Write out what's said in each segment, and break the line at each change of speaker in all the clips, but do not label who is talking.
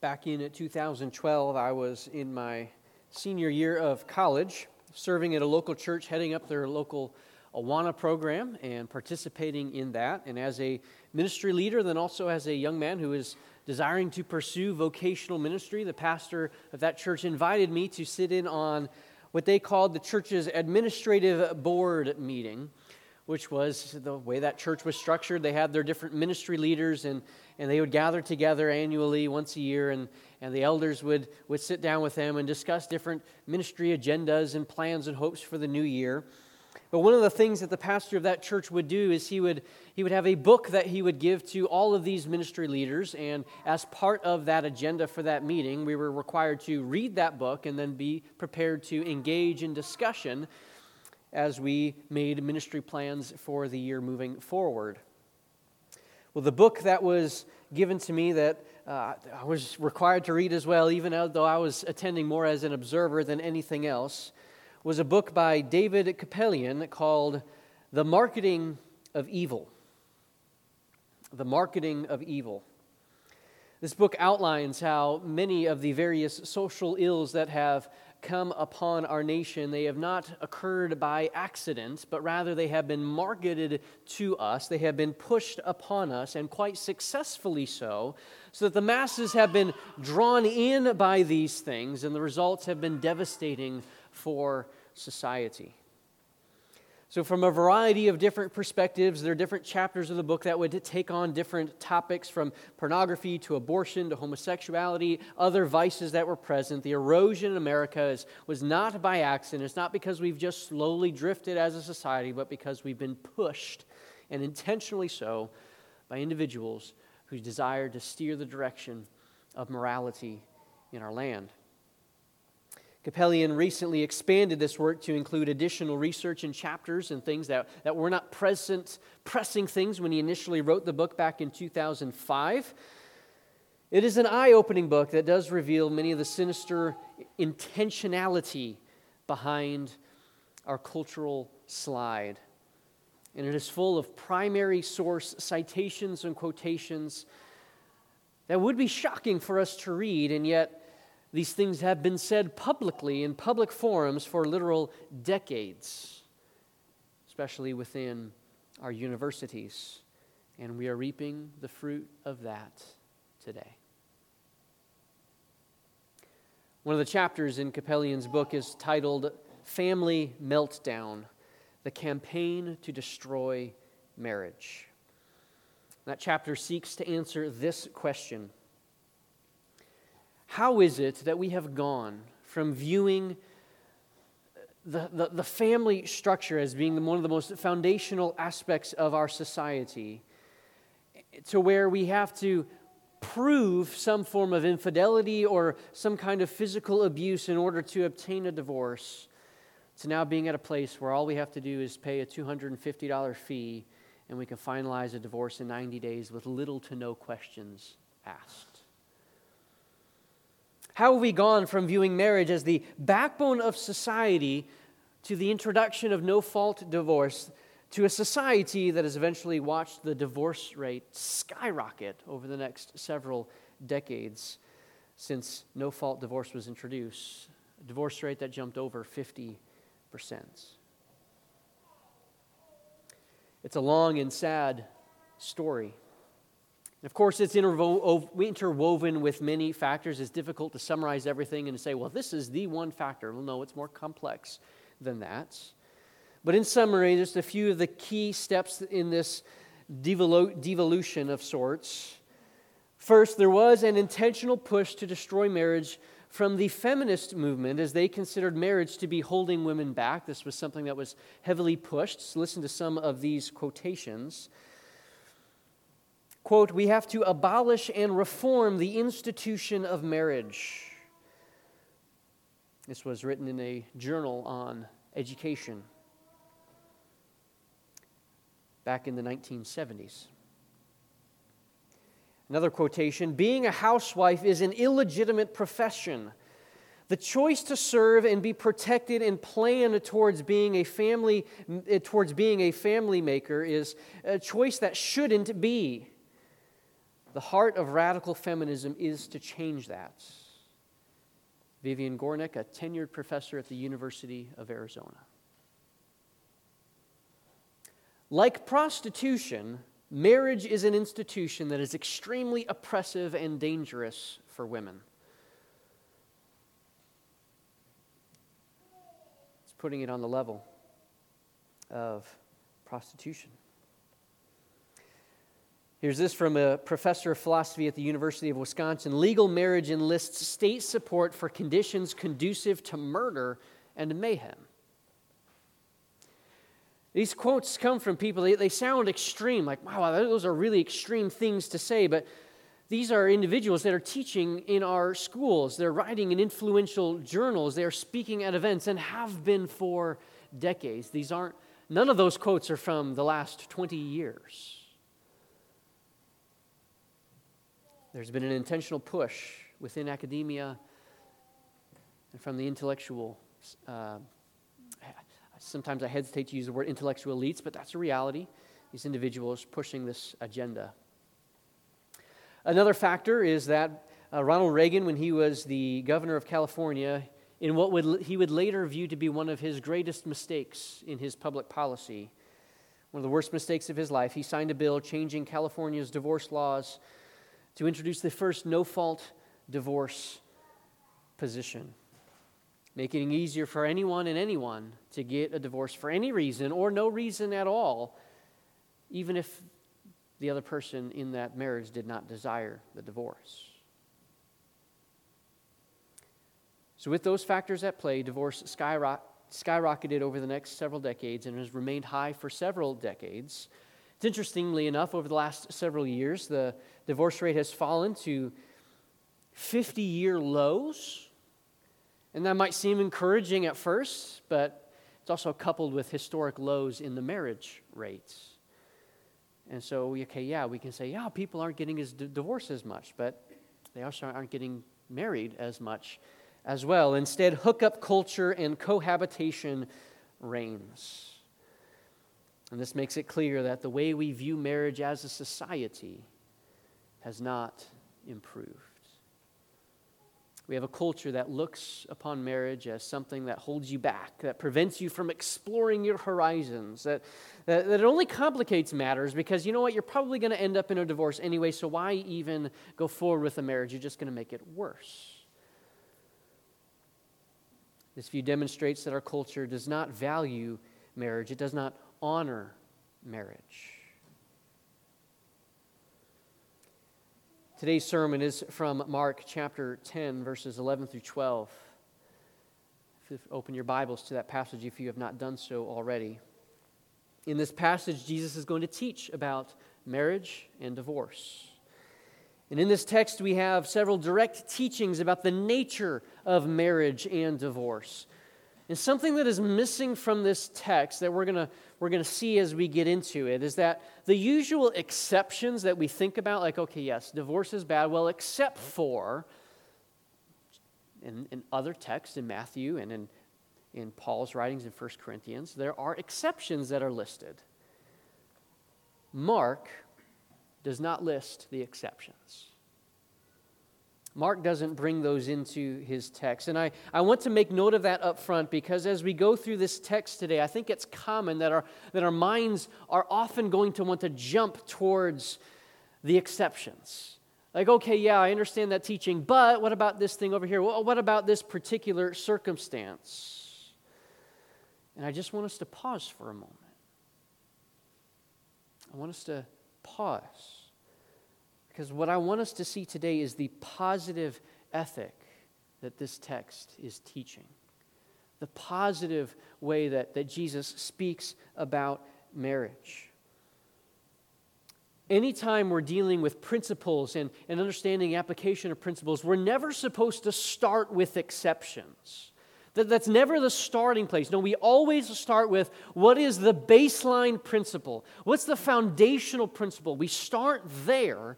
Back in 2012, I was in my senior year of college, serving at a local church, heading up their local Awana program and participating in that. And as a ministry leader, then also as a young man who is desiring to pursue vocational ministry, the pastor of that church invited me to sit in on what they called the church's administrative board meeting, which was the way that church was structured. They had their different ministry leaders, and, and they would gather together annually once a year, and, and the elders would, would sit down with them and discuss different ministry agendas and plans and hopes for the new year. But one of the things that the pastor of that church would do is he would, he would have a book that he would give to all of these ministry leaders. And as part of that agenda for that meeting, we were required to read that book and then be prepared to engage in discussion as we made ministry plans for the year moving forward. Well, the book that was given to me that uh, I was required to read as well, even though I was attending more as an observer than anything else, was a book by David Kupelian called The Marketing of Evil. The Marketing of Evil. This book outlines how many of the various social ills that have come upon our nation, they have not occurred by accident, but rather they have been marketed to us. They have been pushed upon us, and quite successfully so, so that the masses have been drawn in by these things, and the results have been devastating for society. So, from a variety of different perspectives, there are different chapters of the book that would take on different topics from pornography to abortion to homosexuality, other vices that were present. The erosion in America is, was not by accident. It's not because we've just slowly drifted as a society, but because we've been pushed, and intentionally so, by individuals who desire to steer the direction of morality in our land. Kupelian recently expanded this work to include additional research and chapters and things that, that were not present, pressing things when he initially wrote the book back in 2005. It is an eye opening book that does reveal many of the sinister intentionality behind our cultural slide. And it is full of primary source citations and quotations that would be shocking for us to read, and yet these things have been said publicly in public forums for literal decades, especially within our universities. And we are reaping the fruit of that today. One of the chapters in Kupelian's book is titled Family Meltdown The Campaign to Destroy Marriage. That chapter seeks to answer this question how is it that we have gone from viewing the, the, the, family structure as being one of the most foundational aspects of our society to where we have to prove some form of infidelity or some kind of physical abuse in order to obtain a divorce to now being at a place where all we have to do is pay a $250 fee and we can finalize a divorce in 90 days with little to no questions asked. How have we gone from viewing marriage as the backbone of society to the introduction of no fault divorce to a society that has eventually watched the divorce rate skyrocket over the next several decades since no fault divorce was introduced? A divorce rate that jumped over 50%. It's a long and sad story. Of course, it's interwoven with many factors. It's difficult to summarize everything and say, well, this is the one factor. Well, no, it's more complex than that. But in summary, just a few of the key steps in this devolution of sorts. First, there was an intentional push to destroy marriage from the feminist movement as they considered marriage to be holding women back. This was something that was heavily pushed. So listen to some of these quotations quote, we have to abolish and reform the institution of marriage. This was written in a journal on education back in the 1970s. Another quotation being a housewife is an illegitimate profession. The choice to serve and be protected and plan towards being a family eh, towards being a family maker is a choice that shouldn't be. The heart of radical feminism is to change that. Vivian Gornick, a tenured professor at the University of Arizona. Like prostitution, marriage is an institution that is extremely oppressive and dangerous for women. It's putting it on the level of prostitution. Here's this from a professor of philosophy at the University of Wisconsin. Legal marriage enlists state support for conditions conducive to murder and mayhem. These quotes come from people, they, they sound extreme, like, wow, those are really extreme things to say, but these are individuals that are teaching in our schools. They're writing in influential journals. They're speaking at events and have been for decades. These aren't, none of those quotes are from the last 20 years. There's been an intentional push within academia and from the intellectual. Uh, sometimes I hesitate to use the word intellectual elites, but that's a reality. These individuals pushing this agenda. Another factor is that uh, Ronald Reagan, when he was the governor of California, in what would, he would later view to be one of his greatest mistakes in his public policy, one of the worst mistakes of his life, he signed a bill changing California's divorce laws to introduce the first no fault divorce position, making it easier for anyone and anyone to get a divorce for any reason or no reason at all, even if the other person in that marriage did not desire the divorce. So, with those factors at play, divorce skyrocketed over the next several decades and has remained high for several decades. It's interestingly enough, over the last several years, the divorce rate has fallen to 50 year lows. And that might seem encouraging at first, but it's also coupled with historic lows in the marriage rates. And so, okay, yeah, we can say, yeah, people aren't getting as divorced as much, but they also aren't getting married as much as well. Instead, hookup culture and cohabitation reigns. And this makes it clear that the way we view marriage as a society has not improved. We have a culture that looks upon marriage as something that holds you back, that prevents you from exploring your horizons, that, that, that it only complicates matters because you know what? You're probably going to end up in a divorce anyway, so why even go forward with a marriage? You're just going to make it worse. This view demonstrates that our culture does not value marriage, it does not honor marriage. Today's sermon is from Mark chapter 10, verses 11 through 12. Open your Bibles to that passage if you have not done so already. In this passage, Jesus is going to teach about marriage and divorce. And in this text, we have several direct teachings about the nature of marriage and divorce. And something that is missing from this text that we're going we're going to see as we get into it is that the usual exceptions that we think about, like, okay, yes, divorce is bad, well, except for in, in other texts in Matthew and in, in Paul's writings in 1 Corinthians, there are exceptions that are listed. Mark does not list the exceptions. Mark doesn't bring those into his text. And I, I want to make note of that up front because as we go through this text today, I think it's common that our, that our minds are often going to want to jump towards the exceptions. Like, okay, yeah, I understand that teaching, but what about this thing over here? Well, what about this particular circumstance? And I just want us to pause for a moment. I want us to pause because what I want us to see today is the positive ethic that this text is teaching. The positive way that, that Jesus speaks about marriage. Anytime we're dealing with principles and, and understanding application of principles, we're never supposed to start with exceptions. That, that's never the starting place. No, we always start with what is the baseline principle? What's the foundational principle? We start there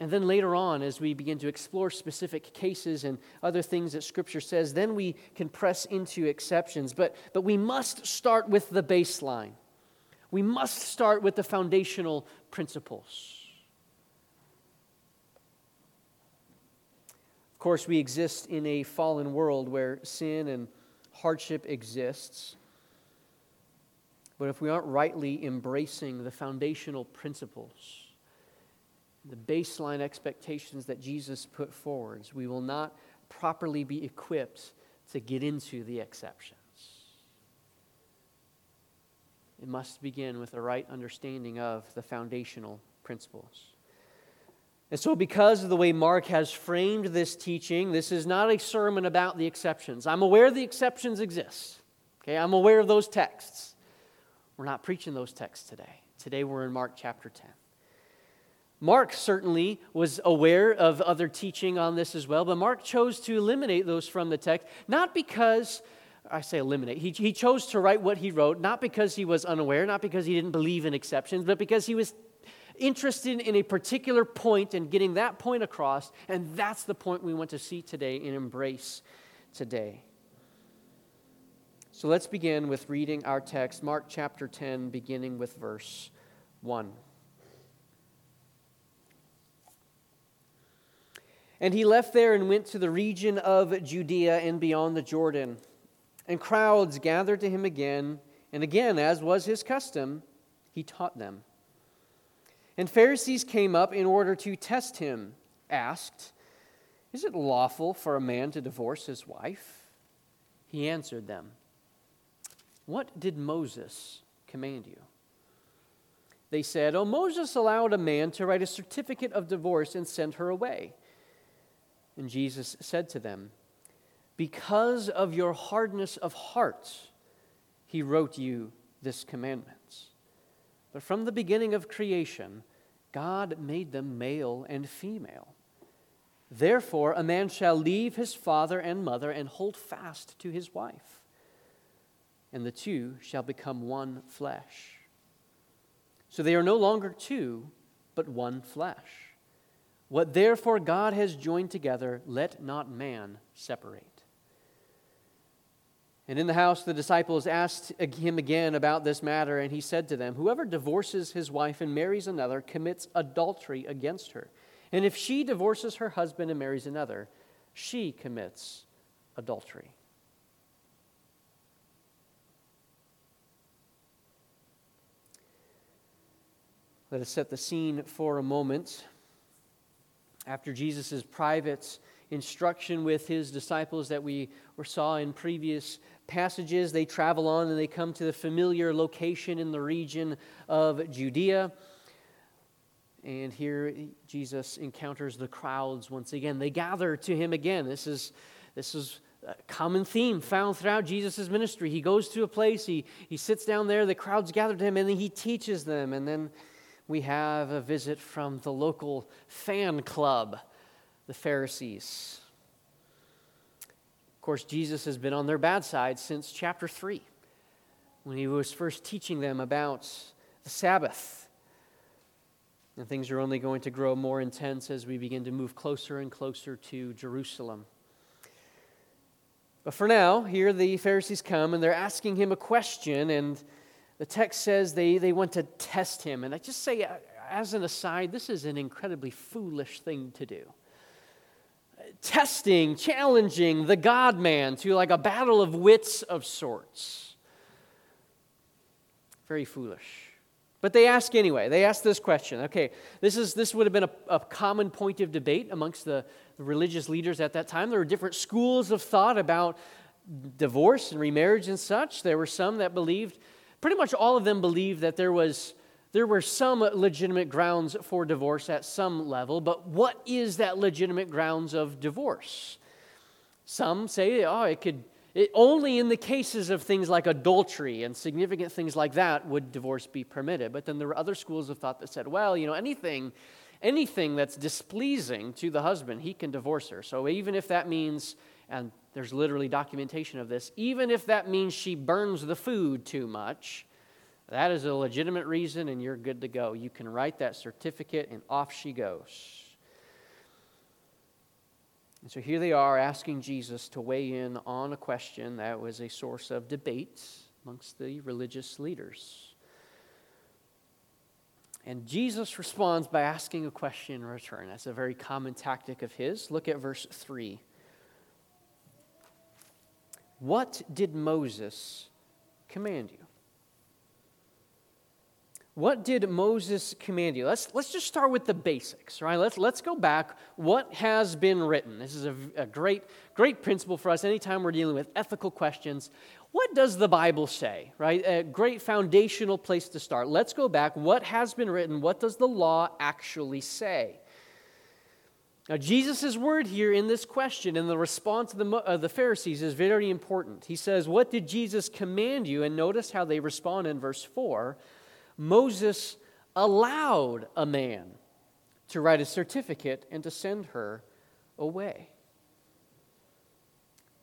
and then later on, as we begin to explore specific cases and other things that Scripture says, then we can press into exceptions. But, but we must start with the baseline. We must start with the foundational principles. Of course, we exist in a fallen world where sin and hardship exists. But if we aren't rightly embracing the foundational principles, the baseline expectations that Jesus put forwards, we will not properly be equipped to get into the exceptions. It must begin with a right understanding of the foundational principles. And so, because of the way Mark has framed this teaching, this is not a sermon about the exceptions. I'm aware the exceptions exist. Okay, I'm aware of those texts. We're not preaching those texts today. Today we're in Mark chapter 10. Mark certainly was aware of other teaching on this as well, but Mark chose to eliminate those from the text, not because, I say eliminate, he, he chose to write what he wrote, not because he was unaware, not because he didn't believe in exceptions, but because he was interested in a particular point and getting that point across, and that's the point we want to see today and embrace today. So let's begin with reading our text, Mark chapter 10, beginning with verse 1. And he left there and went to the region of Judea and beyond the Jordan. And crowds gathered to him again, and again, as was his custom, he taught them. And Pharisees came up in order to test him, asked, Is it lawful for a man to divorce his wife? He answered them, What did Moses command you? They said, Oh, Moses allowed a man to write a certificate of divorce and send her away. And Jesus said to them, Because of your hardness of heart, he wrote you this commandment. But from the beginning of creation, God made them male and female. Therefore, a man shall leave his father and mother and hold fast to his wife, and the two shall become one flesh. So they are no longer two, but one flesh. What therefore God has joined together, let not man separate. And in the house, the disciples asked him again about this matter, and he said to them, Whoever divorces his wife and marries another commits adultery against her. And if she divorces her husband and marries another, she commits adultery. Let us set the scene for a moment. After Jesus' private instruction with his disciples that we saw in previous passages, they travel on and they come to the familiar location in the region of Judea. And here Jesus encounters the crowds once again. They gather to him again. This is, this is a common theme found throughout Jesus' ministry. He goes to a place, he, he sits down there, the crowds gather to him, and then he teaches them. And then we have a visit from the local fan club, the Pharisees Of course, Jesus has been on their bad side since chapter 3 when he was first teaching them about the Sabbath. And things are only going to grow more intense as we begin to move closer and closer to Jerusalem. But for now, here the Pharisees come and they're asking him a question, and the text says they, they want to test him. And I just say, uh, as an aside, this is an incredibly foolish thing to do testing, challenging the God man to like a battle of wits of sorts. Very foolish. But they ask anyway. They ask this question. Okay, this, is, this would have been a, a common point of debate amongst the religious leaders at that time. There were different schools of thought about divorce and remarriage and such. There were some that believed, pretty much all of them believed that there was there were some legitimate grounds for divorce at some level, but what is that legitimate grounds of divorce? Some say, oh, it could, it, only in the cases of things like adultery and significant things like that would divorce be permitted. But then there were other schools of thought that said, well, you know, anything, anything that's displeasing to the husband, he can divorce her. So even if that means, and there's literally documentation of this, even if that means she burns the food too much, that is a legitimate reason, and you're good to go. You can write that certificate, and off she goes. And so here they are asking Jesus to weigh in on a question that was a source of debate amongst the religious leaders. And Jesus responds by asking a question in return. That's a very common tactic of his. Look at verse 3. What did Moses command you? What did Moses command you? Let's, let's just start with the basics, right? Let's, let's go back. What has been written? This is a, a great, great principle for us anytime we're dealing with ethical questions. What does the Bible say, right? A great foundational place to start. Let's go back. What has been written? What does the law actually say? Now, Jesus' word here in this question, and the response of the, of the Pharisees, is very important. He says, What did Jesus command you? And notice how they respond in verse 4 Moses allowed a man to write a certificate and to send her away.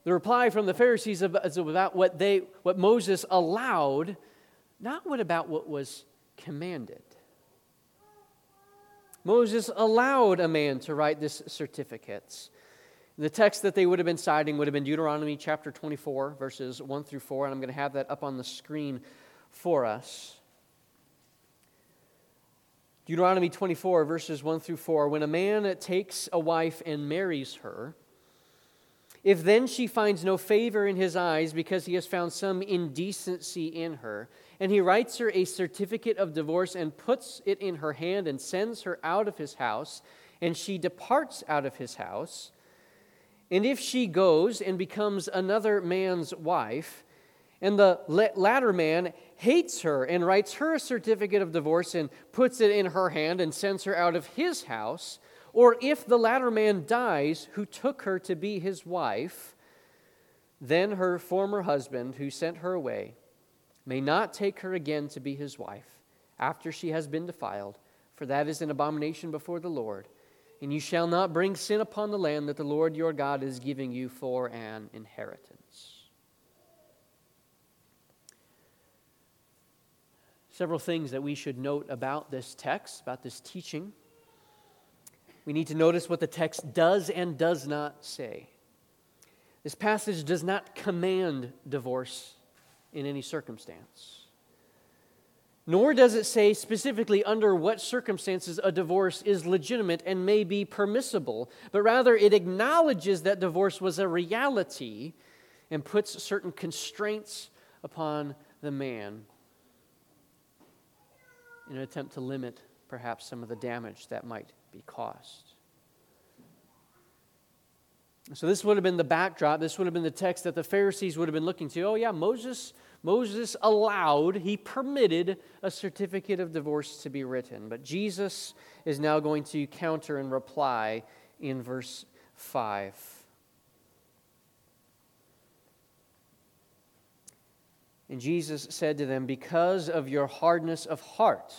The reply from the Pharisees is about what, they, what Moses allowed, not what about what was commanded. Moses allowed a man to write this certificate. The text that they would have been citing would have been Deuteronomy chapter 24, verses 1 through 4, and I'm going to have that up on the screen for us. Deuteronomy 24, verses 1 through 4 When a man takes a wife and marries her, if then she finds no favor in his eyes because he has found some indecency in her, and he writes her a certificate of divorce and puts it in her hand and sends her out of his house, and she departs out of his house, and if she goes and becomes another man's wife, and the latter man hates her and writes her a certificate of divorce and puts it in her hand and sends her out of his house, or if the latter man dies who took her to be his wife, then her former husband who sent her away may not take her again to be his wife after she has been defiled, for that is an abomination before the Lord. And you shall not bring sin upon the land that the Lord your God is giving you for an inheritance. several things that we should note about this text, about this teaching. We need to notice what the text does and does not say. This passage does not command divorce in any circumstance. Nor does it say specifically under what circumstances a divorce is legitimate and may be permissible, but rather it acknowledges that divorce was a reality and puts certain constraints upon the man in an attempt to limit perhaps some of the damage that might be caused. So this would have been the backdrop. This would have been the text that the Pharisees would have been looking to. Oh yeah, Moses Moses allowed, he permitted a certificate of divorce to be written. But Jesus is now going to counter and reply in verse 5. And Jesus said to them, Because of your hardness of heart,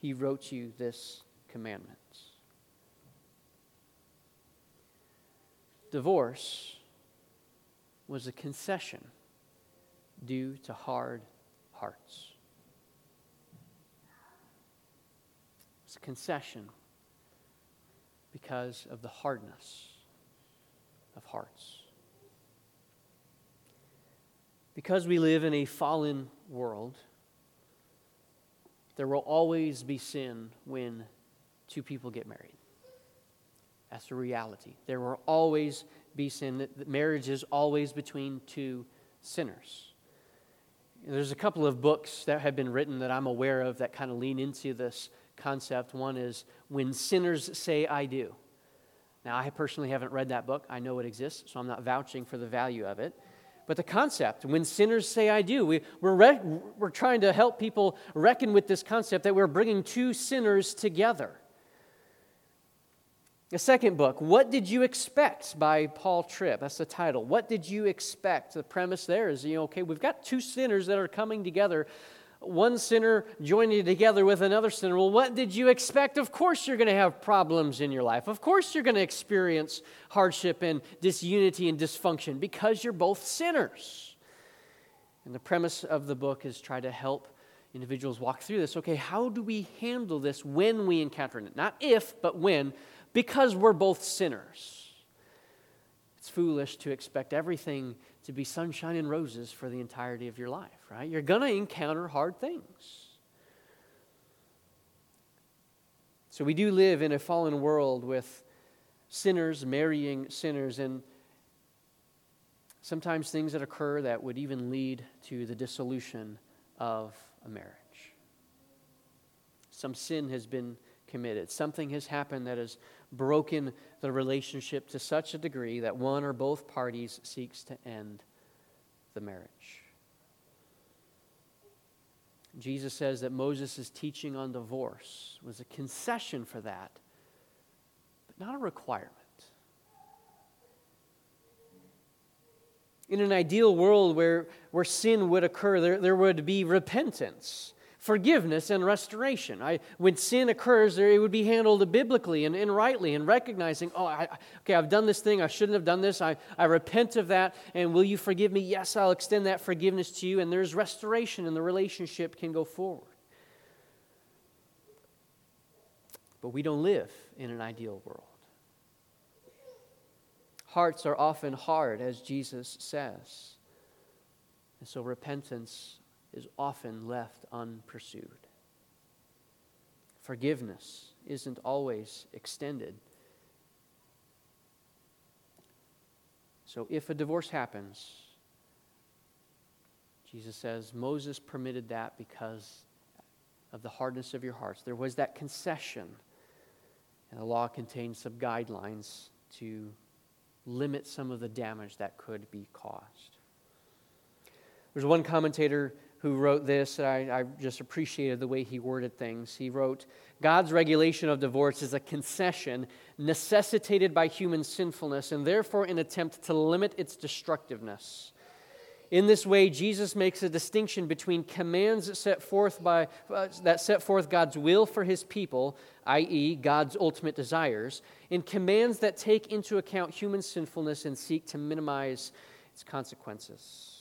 he wrote you this commandment. Divorce was a concession due to hard hearts. It's a concession because of the hardness of hearts. Because we live in a fallen world, there will always be sin when two people get married. That's the reality. There will always be sin. That Marriage is always between two sinners. There's a couple of books that have been written that I'm aware of that kind of lean into this concept. One is When Sinners Say I Do. Now, I personally haven't read that book. I know it exists, so I'm not vouching for the value of it. But the concept, when sinners say I do, we, we're, re- we're trying to help people reckon with this concept that we're bringing two sinners together. The second book, What Did You Expect by Paul Tripp. That's the title. What Did You Expect? The premise there is, you know, okay, we've got two sinners that are coming together one sinner joining together with another sinner. Well, what did you expect? Of course, you're going to have problems in your life. Of course, you're going to experience hardship and disunity and dysfunction because you're both sinners. And the premise of the book is try to help individuals walk through this. Okay, how do we handle this when we encounter it? Not if, but when, because we're both sinners. It's foolish to expect everything to be sunshine and roses for the entirety of your life, right? You're going to encounter hard things. So we do live in a fallen world with sinners marrying sinners, and sometimes things that occur that would even lead to the dissolution of a marriage. Some sin has been committed, something has happened that has broken the relationship to such a degree that one or both parties seeks to end the marriage. Jesus says that Moses' teaching on divorce was a concession for that, but not a requirement. In an ideal world where, where sin would occur, there, there would be repentance forgiveness and restoration. I, when sin occurs, it would be handled biblically and, and rightly and recognizing, oh, I, okay, I've done this thing. I shouldn't have done this. I, I repent of that. And will you forgive me? Yes, I'll extend that forgiveness to you. And there's restoration, and the relationship can go forward. But we don't live in an ideal world. Hearts are often hard, as Jesus says. And so repentance is often left unpursued. Forgiveness isn't always extended. So if a divorce happens, Jesus says Moses permitted that because of the hardness of your hearts. There was that concession, and the law contains some guidelines to limit some of the damage that could be caused. There's one commentator who wrote this, and I, I, just appreciated the way he worded things. He wrote God's regulation of divorce is a concession necessitated by human sinfulness and therefore an attempt to limit its destructiveness. In this way, Jesus makes a distinction between commands set forth by, uh, that set forth God's will for his people, i.e., God's ultimate desires, and commands that take into account human sinfulness and seek to minimize its consequences.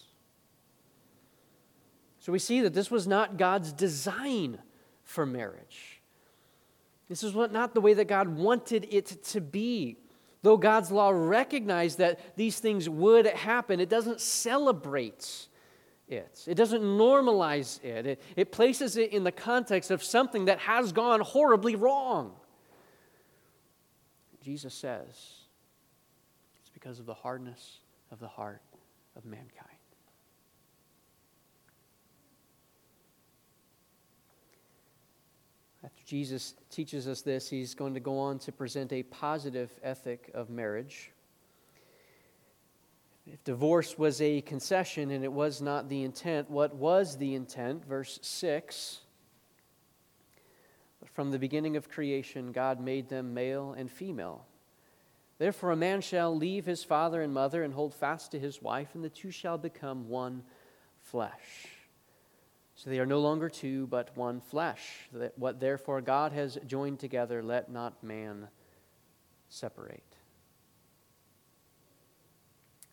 So we see that this was not God's design for marriage. This is not the way that God wanted it to be. Though God's law recognized that these things would happen, it doesn't celebrate it. It doesn't normalize it. it. It places it in the context of something that has gone horribly wrong. Jesus says it's because of the hardness of the heart of mankind. After Jesus teaches us this, he's going to go on to present a positive ethic of marriage. If divorce was a concession and it was not the intent, what was the intent? Verse 6 from the beginning of creation, God made them male and female. Therefore, a man shall leave his father and mother and hold fast to his wife, and the two shall become one flesh. So they are no longer two, but one flesh. That what therefore God has joined together, let not man separate.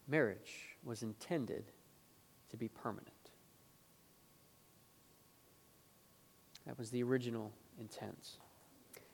Marriage was intended to be permanent. That was the original intent.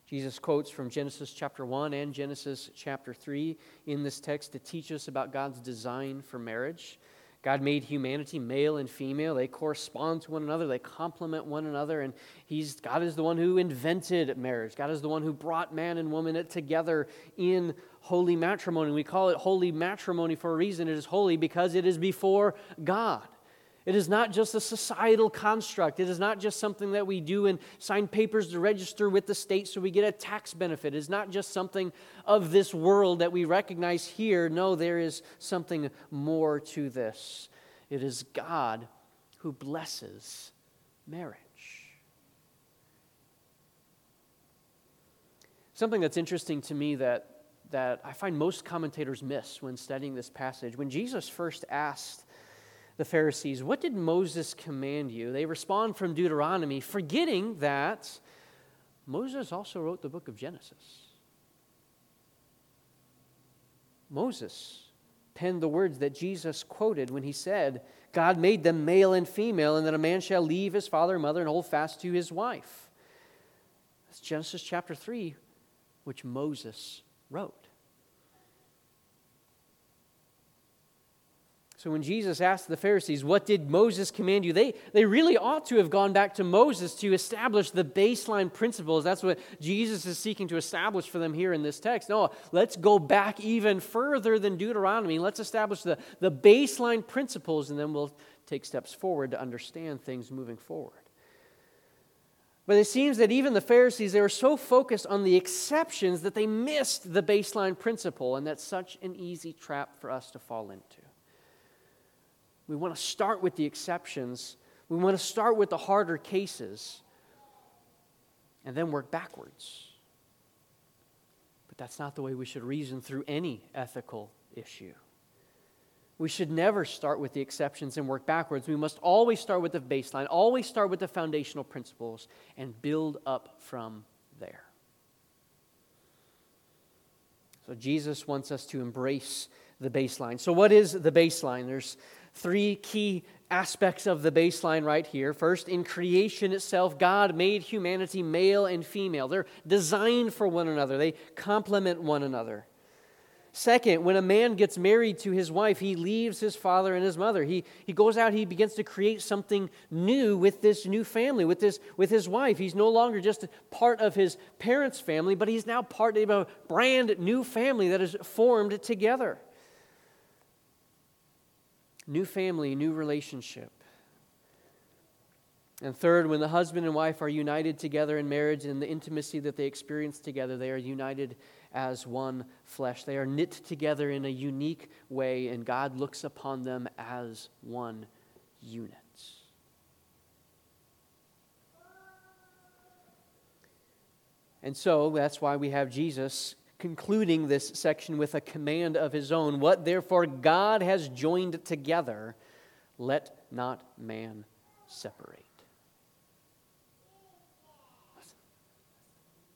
Jesus quotes from Genesis chapter 1 and Genesis chapter 3 in this text to teach us about God's design for marriage. God made humanity male and female. They correspond to one another, they complement one another. And he's, God is the one who invented marriage. God is the one who brought man and woman together in holy matrimony. We call it holy matrimony for a reason. It is holy because it is before God. It is not just a societal construct. It is not just something that we do and sign papers to register with the state so we get a tax benefit. It is not just something of this world that we recognize here. No, there is something more to this. It is God who blesses marriage. Something that's interesting to me that, that I find most commentators miss when studying this passage. When Jesus first asked the Pharisees, What did Moses command you? They respond from Deuteronomy, forgetting that Moses also wrote the book of Genesis. Moses penned the words that Jesus quoted when he said, God made them male and female, and that a man shall leave his father and mother and hold fast to his wife. That's Genesis chapter 3, which Moses wrote. So when Jesus asked the Pharisees, What did Moses command you? They, they really ought to have gone back to Moses to establish the baseline principles. That's what Jesus is seeking to establish for them here in this text. No, let's go back even further than Deuteronomy. Let's establish the, the baseline principles, and then we'll take steps forward to understand things moving forward. But it seems that even the Pharisees, they were so focused on the exceptions that they missed the baseline principle, and that's such an easy trap for us to fall into. We want to start with the exceptions. We want to start with the harder cases and then work backwards. But that's not the way we should reason through any ethical issue. We should never start with the exceptions and work backwards. We must always start with the baseline, always start with the foundational principles, and build up from there. So, Jesus wants us to embrace the baseline. So, what is the baseline? There's three key aspects of the baseline right here. First, in creation itself, God made humanity male and female. They're designed for one another, they complement one another. Second, when a man gets married to his wife, he leaves his father and his mother. He, he goes out, he begins to create something new with this new family, with, this, with his wife. He's no longer just part of his parents' family, but he's now part of a brand new family that is formed together. New family, new relationship. And third, when the husband and wife are united together in marriage and the intimacy that they experience together, they are united as one flesh. They are knit together in a unique way, and God looks upon them as one unit. And so that's why we have Jesus concluding this section with a command of his own. What therefore God has joined together, let not man separate.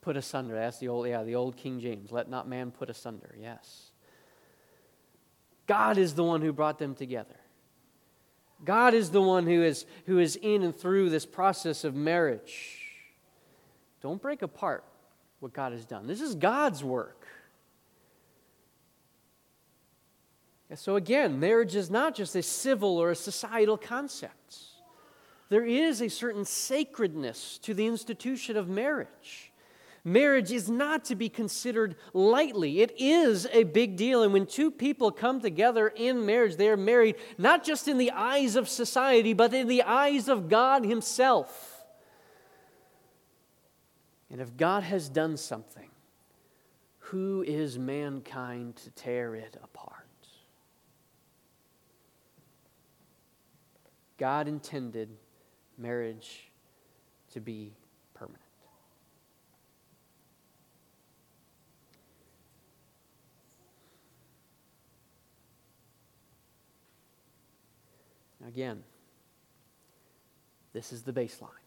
Put asunder. That's the old, yeah, the old King James. Let not man put asunder. Yes. God is the one who brought them together. God is the one who is, who is in and through this process of marriage. Don't break apart what God has done. This is God's work. So, again, marriage is not just a civil or a societal concept. There is a certain sacredness to the institution of marriage. Marriage is not to be considered lightly. It is a big deal. And when two people come together in marriage, they are married not just in the eyes of society, but in the eyes of God Himself. And if God has done something, who is mankind to tear it apart? God intended marriage to be permanent. Again, this is the baseline.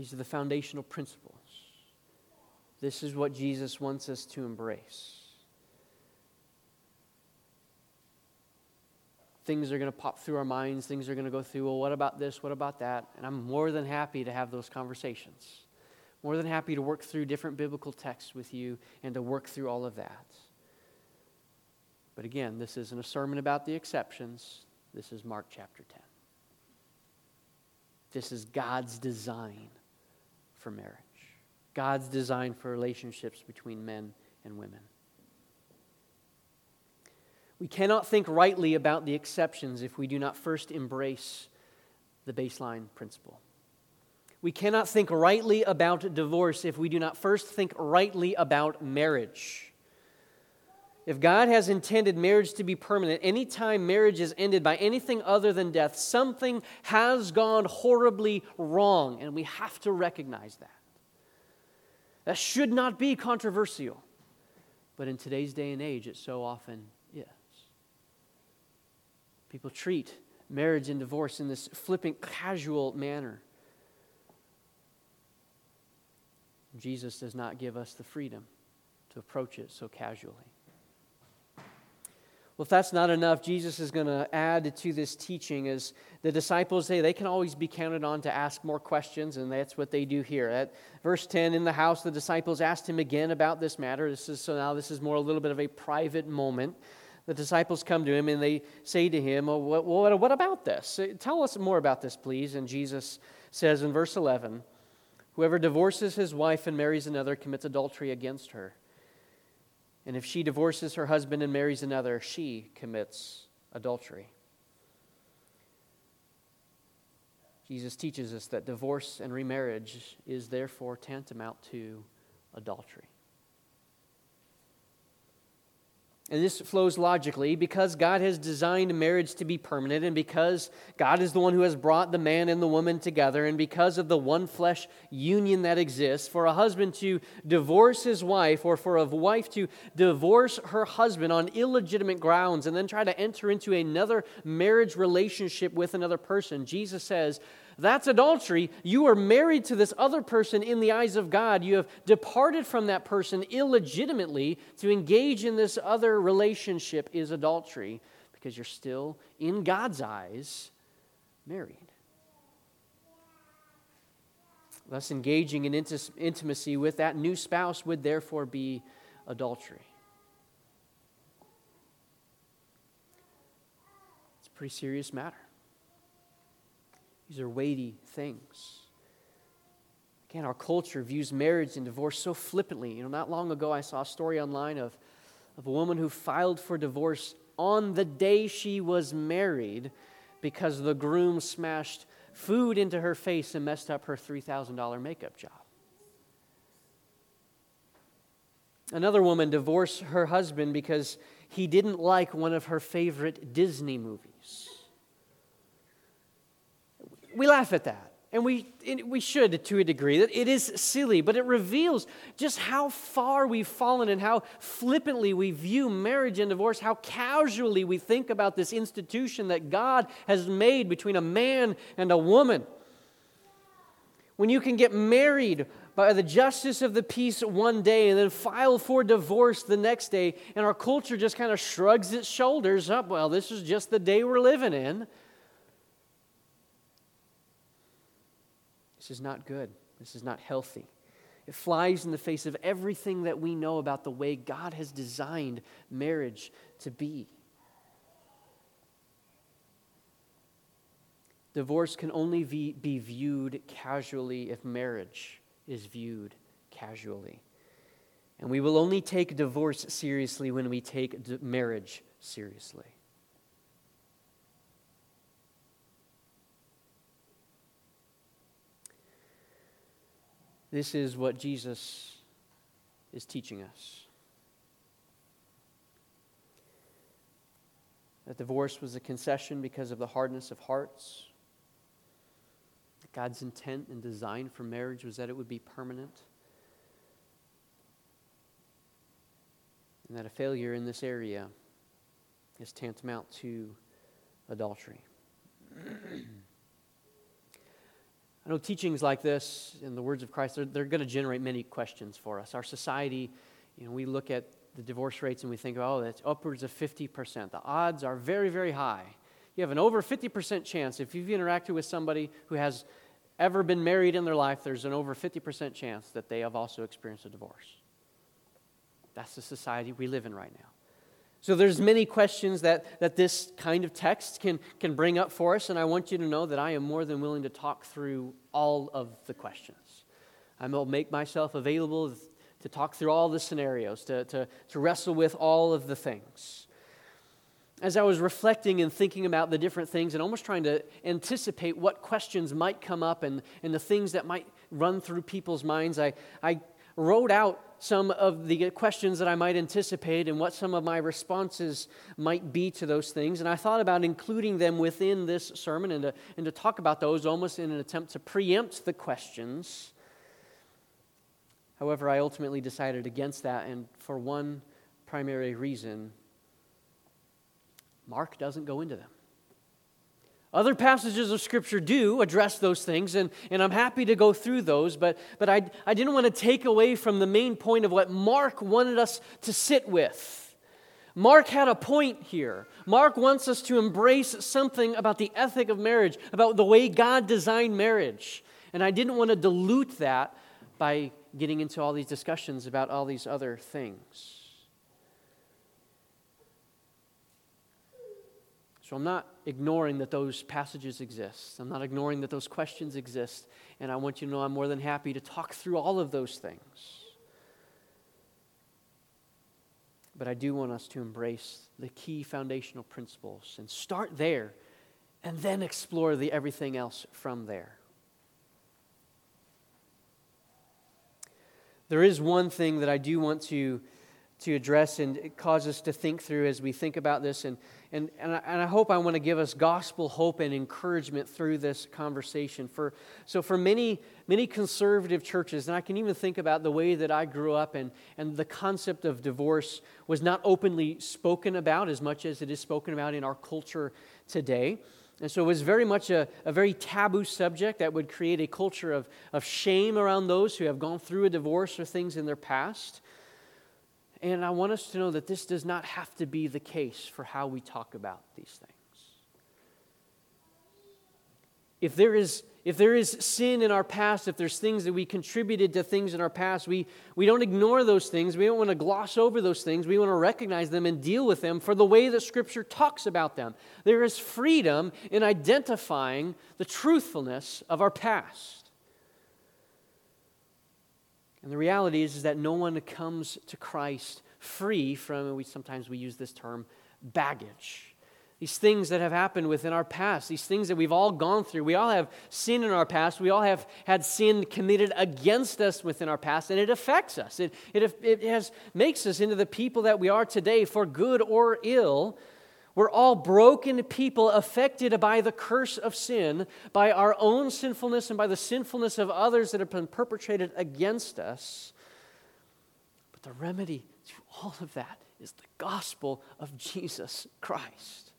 These are the foundational principles. This is what Jesus wants us to embrace. Things are going to pop through our minds. Things are going to go through, well, what about this? What about that? And I'm more than happy to have those conversations. More than happy to work through different biblical texts with you and to work through all of that. But again, this isn't a sermon about the exceptions. This is Mark chapter 10. This is God's design for marriage, God's design for relationships between men and women. We cannot think rightly about the exceptions if we do not first embrace the baseline principle. We cannot think rightly about divorce if we do not first think rightly about marriage. If God has intended marriage to be permanent, anytime marriage is ended by anything other than death, something has gone horribly wrong, and we have to recognize that. That should not be controversial, but in today's day and age, it so often is. People treat marriage and divorce in this flippant, casual manner. Jesus does not give us the freedom to approach it so casually. Well, if that's not enough, Jesus is going to add to this teaching as the disciples say they can always be counted on to ask more questions, and that's what they do here. At verse 10, in the house, the disciples asked him again about this matter. This is, so now this is more a little bit of a private moment. the disciples come to him and they say to him, oh, what, what, what about this? Tell us more about this, please. And Jesus says in verse 11, Whoever divorces his wife and marries another commits adultery against her. And if she divorces her husband and marries another, she commits adultery. Jesus teaches us that divorce and remarriage is therefore tantamount to adultery. And this flows logically because God has designed marriage to be permanent, and because God is the one who has brought the man and the woman together, and because of the one flesh union that exists, for a husband to divorce his wife or for a wife to divorce her husband on illegitimate grounds and then try to enter into another marriage relationship with another person, Jesus says, that's adultery. You are married to this other person in the eyes of God. You have departed from that person illegitimately. To engage in this other relationship is adultery because you're still, in God's eyes, married. Thus, engaging in intimacy with that new spouse would therefore be adultery. It's a pretty serious matter. These are weighty things. Again, our culture views marriage and divorce so flippantly. You know, not long ago I saw a story online of, of a woman who filed for divorce on the day she was married because the groom smashed food into her face and messed up her $3,000 makeup job. Another woman divorced her husband because he didn't like one of her favorite Disney movies we laugh at that. And we, we should to a degree. That It is silly, but it reveals just how far we've fallen and how flippantly we view marriage and divorce, how casually we think about this institution that God has made between a man and a woman. When you can get married by the justice of the peace one day and then file for divorce the next day, and our culture just kind of shrugs its shoulders up, well, this is just the day we're living in. This is not good. This is not healthy. It flies in the face of everything that we know about the way God has designed marriage to be. Divorce can only be, be viewed casually if marriage is viewed casually. And we will only take divorce seriously when we take marriage seriously. This is what Jesus is teaching us. That divorce was a concession because of the hardness of hearts. God's intent and design for marriage was that it would be permanent. And that a failure in this area is tantamount to adultery. I know teachings like this in the words of Christ, they're, they're going to generate many questions for us. Our society, you know, we look at the divorce rates and we think, oh, that's upwards of 50%. The odds are very, very high. You have an over 50% chance. If you've interacted with somebody who has ever been married in their life, there's an over 50% chance that they have also experienced a divorce. That's the society we live in right now. So there's many questions that, that this kind of text can, can bring up for us, and I want you to know that I am more than willing to talk through all of the questions. I will make myself available to talk through all the scenarios, to, to, to wrestle with all of the things. As I was reflecting and thinking about the different things and almost trying to anticipate what questions might come up and, and the things that might run through people's minds, I, I wrote out some of the questions that I might anticipate and what some of my responses might be to those things. And I thought about including them within this sermon and to, and to talk about those almost in an attempt to preempt the questions. However, I ultimately decided against that, and for one primary reason Mark doesn't go into them. Other passages of Scripture do address those things, and, and I'm happy to go through those, but, but I, I didn't want to take away from the main point of what Mark wanted us to sit with. Mark had a point here. Mark wants us to embrace something about the ethic of marriage, about the way God designed marriage. And I didn't want to dilute that by getting into all these discussions about all these other things. So I'm not ignoring that those passages exist. I'm not ignoring that those questions exist. And I want you to know I'm more than happy to talk through all of those things. But I do want us to embrace the key foundational principles and start there and then explore the everything else from there. There is one thing that I do want to, to address and cause us to think through as we think about this. And, and, and, I, and I hope I want to give us gospel hope and encouragement through this conversation. For, so, for many, many conservative churches, and I can even think about the way that I grew up, and, and the concept of divorce was not openly spoken about as much as it is spoken about in our culture today. And so it was very much a, a very taboo subject that would create a culture of, of shame around those who have gone through a divorce or things in their past. And I want us to know that this does not have to be the case for how we talk about these things. If there is if there is sin in our past, if there's things that we contributed to things in our past, we, we don't ignore those things. We don't want to gloss over those things. We want to recognize them and deal with them for the way that Scripture talks about them. There is freedom in identifying the truthfulness of our past. And the reality is, is that no one comes to Christ free from, we sometimes we use this term, baggage these things that have happened within our past, these things that we've all gone through. We all have sin in our past. We all have had sin committed against us within our past, and it affects us. It, it, it has, makes us into the people that we are today, for good or ill. We're all broken people affected by the curse of sin, by our own sinfulness, and by the sinfulness of others that have been perpetrated against us. But the remedy to all of that is the gospel of Jesus Christ.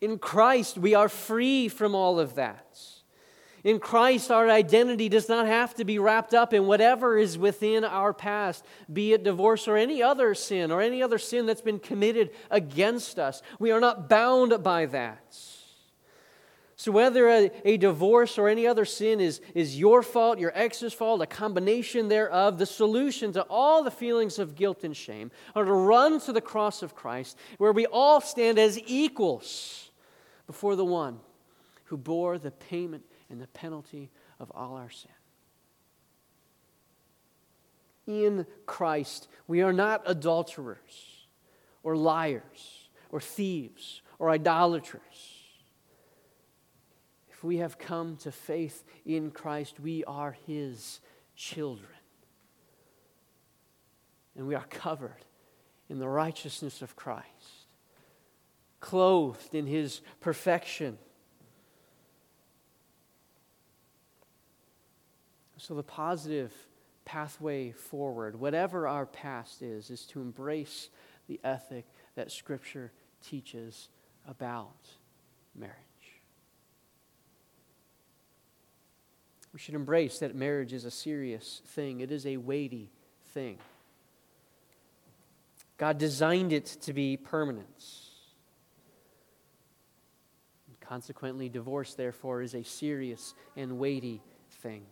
In Christ, we are free from all of that. In Christ, our identity does not have to be wrapped up in whatever is within our past, be it divorce or any other sin or any other sin that's been committed against us. We are not bound by that. So, whether a, a, divorce or any other sin is, is your fault, your ex's fault, a combination thereof, the solution to all the feelings of guilt and shame are to run to the cross of Christ, where we all stand as equals before the one who bore the payment and the penalty of all our sin. In Christ, we are not adulterers or liars or thieves or idolaters. If we have come to faith in Christ, we are His children. And we are covered in the righteousness of Christ clothed in his perfection. So, the positive pathway forward, whatever our past is, is to embrace the ethic that Scripture teaches about marriage. We should embrace that marriage is a serious thing, it is a weighty thing. God designed it to be permanent. Consequently, divorce, therefore, is a serious and weighty thing.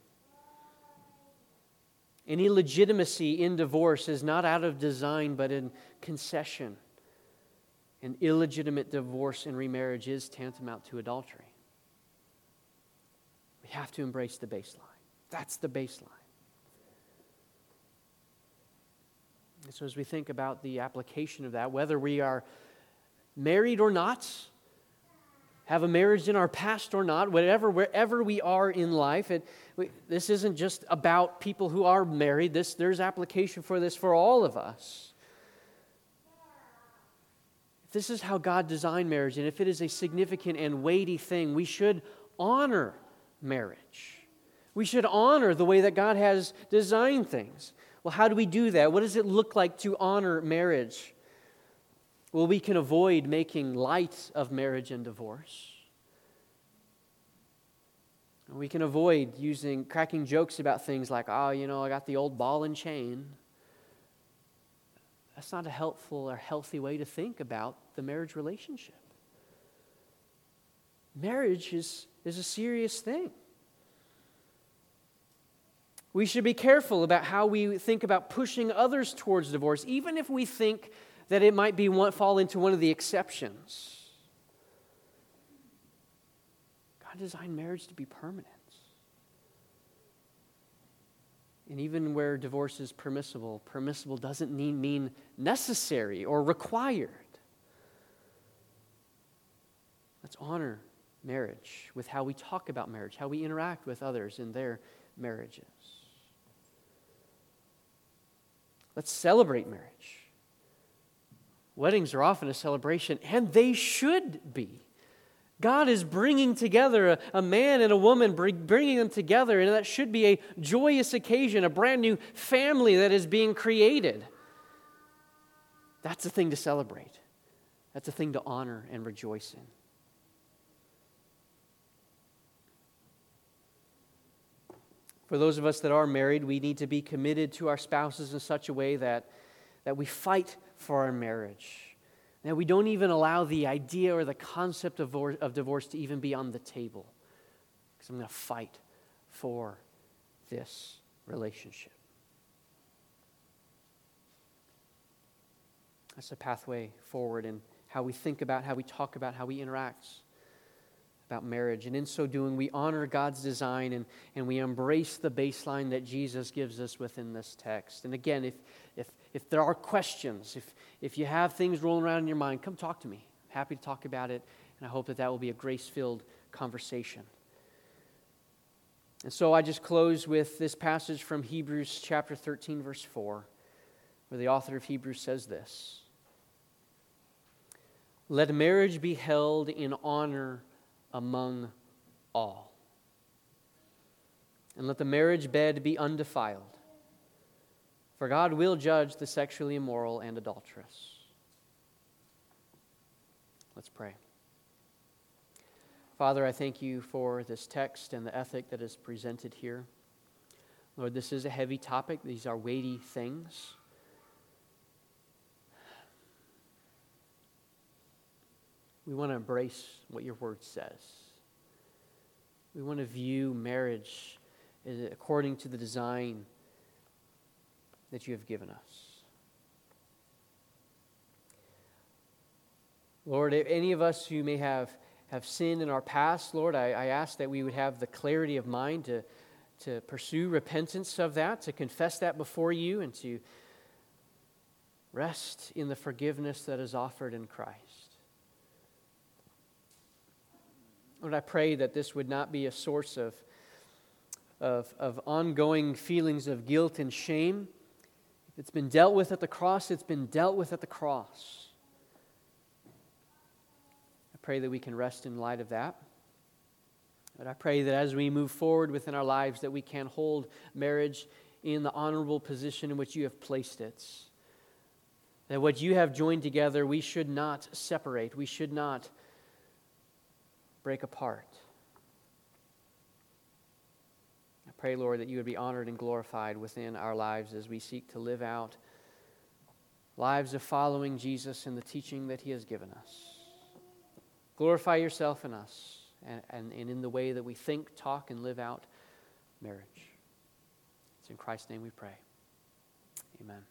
Any legitimacy in divorce is not out of design, but in concession. An illegitimate divorce and remarriage is tantamount to adultery. We have to embrace the baseline. That's the baseline. And so, as we think about the application of that, whether we are married or not, have a marriage in our past or not, whatever, wherever we are in life. It, we, this isn't just about people who are married. This, there's application for this for all of us. If this is how God designed marriage, and if it is a significant and weighty thing, we should honor marriage. We should honor the way that God has designed things. Well, how do we do that? What does it look like to honor marriage? Well, we can avoid making light of marriage and divorce. We can avoid using cracking jokes about things like, oh, you know, I got the old ball and chain. That's not a helpful or healthy way to think about the marriage relationship. Marriage is, is a serious thing. We should be careful about how we think about pushing others towards divorce, even if we think that it might be one, fall into one of the exceptions. God designed marriage to be permanent. And even where divorce is permissible, permissible doesn't mean necessary or required. Let's honor marriage with how we talk about marriage, how we interact with others in their marriages. Let's celebrate marriage Weddings are often a celebration, and they should be. God is bringing together a, a, man and a woman, bringing them together, and that should be a joyous occasion, a brand new family that is being created. That's a thing to celebrate. That's a thing to honor and rejoice in. For those of us that are married, we need to be committed to our spouses in such a way that, that we fight for our marriage that we don't even allow the idea or the concept of, of divorce to even be on the table. Because I'm going to fight for this relationship. That's a pathway forward in how we think about, how we talk about, how we interact about marriage. And in so doing, we honor God's design and, and we embrace the baseline that Jesus gives us within this text. And again, if, if, there are questions, if, if you have things rolling around in your mind, come talk to me. I'm happy to talk about it, and I hope that that will be a grace filled conversation. And so I just close with this passage from Hebrews chapter 13, verse 4, where the author of Hebrews says this Let marriage be held in honor among all. And let the marriage bed be undefiled, for God will judge the sexually immoral and adulterous. Let's pray. Father, I thank you for this text and the ethic that is presented here. Lord, this is a heavy topic, these are weighty things. We want to embrace what your word says. We want to view marriage according to the design that you have given us. Lord, if any of us who may have, have sinned in our past, Lord, I, I ask that we would have the clarity of mind to, to pursue repentance of that, to confess that before you, and to rest in the forgiveness that is offered in Christ. Lord, I pray that this would not be a source of, of, of ongoing feelings of guilt and shame. It's been dealt with at the cross, it's been dealt with at the cross. I pray that we can rest in light of that. But I pray that as we move forward within our lives, that we can hold marriage in the honorable position in which you have placed it. That what you have joined together, we should not separate. We should not break apart. I pray, Lord, that you would be honored and glorified within our lives as we seek to live out lives of following Jesus and the teaching that he has given us. Glorify yourself in us and, and, and in the way that we think, talk, and live out marriage. It's in Christ's name we pray. Amen.